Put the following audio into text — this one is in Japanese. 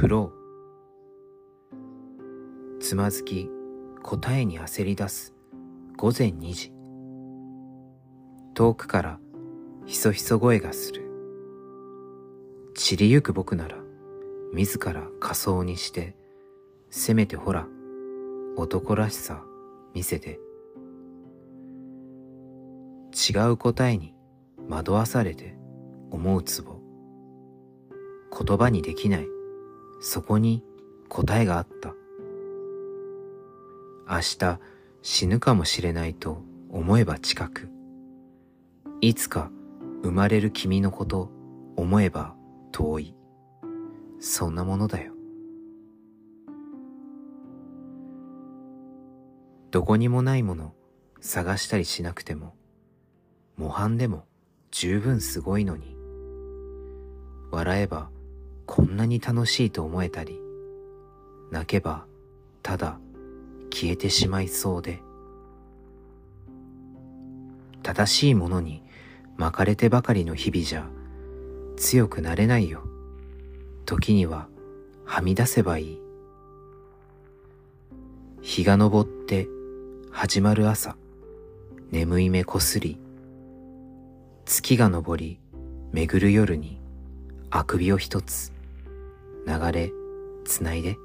フローつまずき答えに焦り出す。午前2時。遠くからひそひそ声がする。散りゆく僕なら自ら仮装にしてせめてほら男らしさ見せて。違う答えに惑わされて思うつぼ言葉にできない。そこに答えがあった。明日死ぬかもしれないと思えば近くいつか生まれる君のこと思えば遠い。そんなものだよ。どこにもないもの探したりしなくても模範でも十分すごいのに。笑えばこんなに楽しいと思えたり泣けばただ消えてしまいそうで。正しいものに巻かれてばかりの日々じゃ強くなれないよ。時にははみ出せばいい。日が昇って始まる朝眠い目こすり月が昇り巡る夜にあくびを一つ。流れつないで。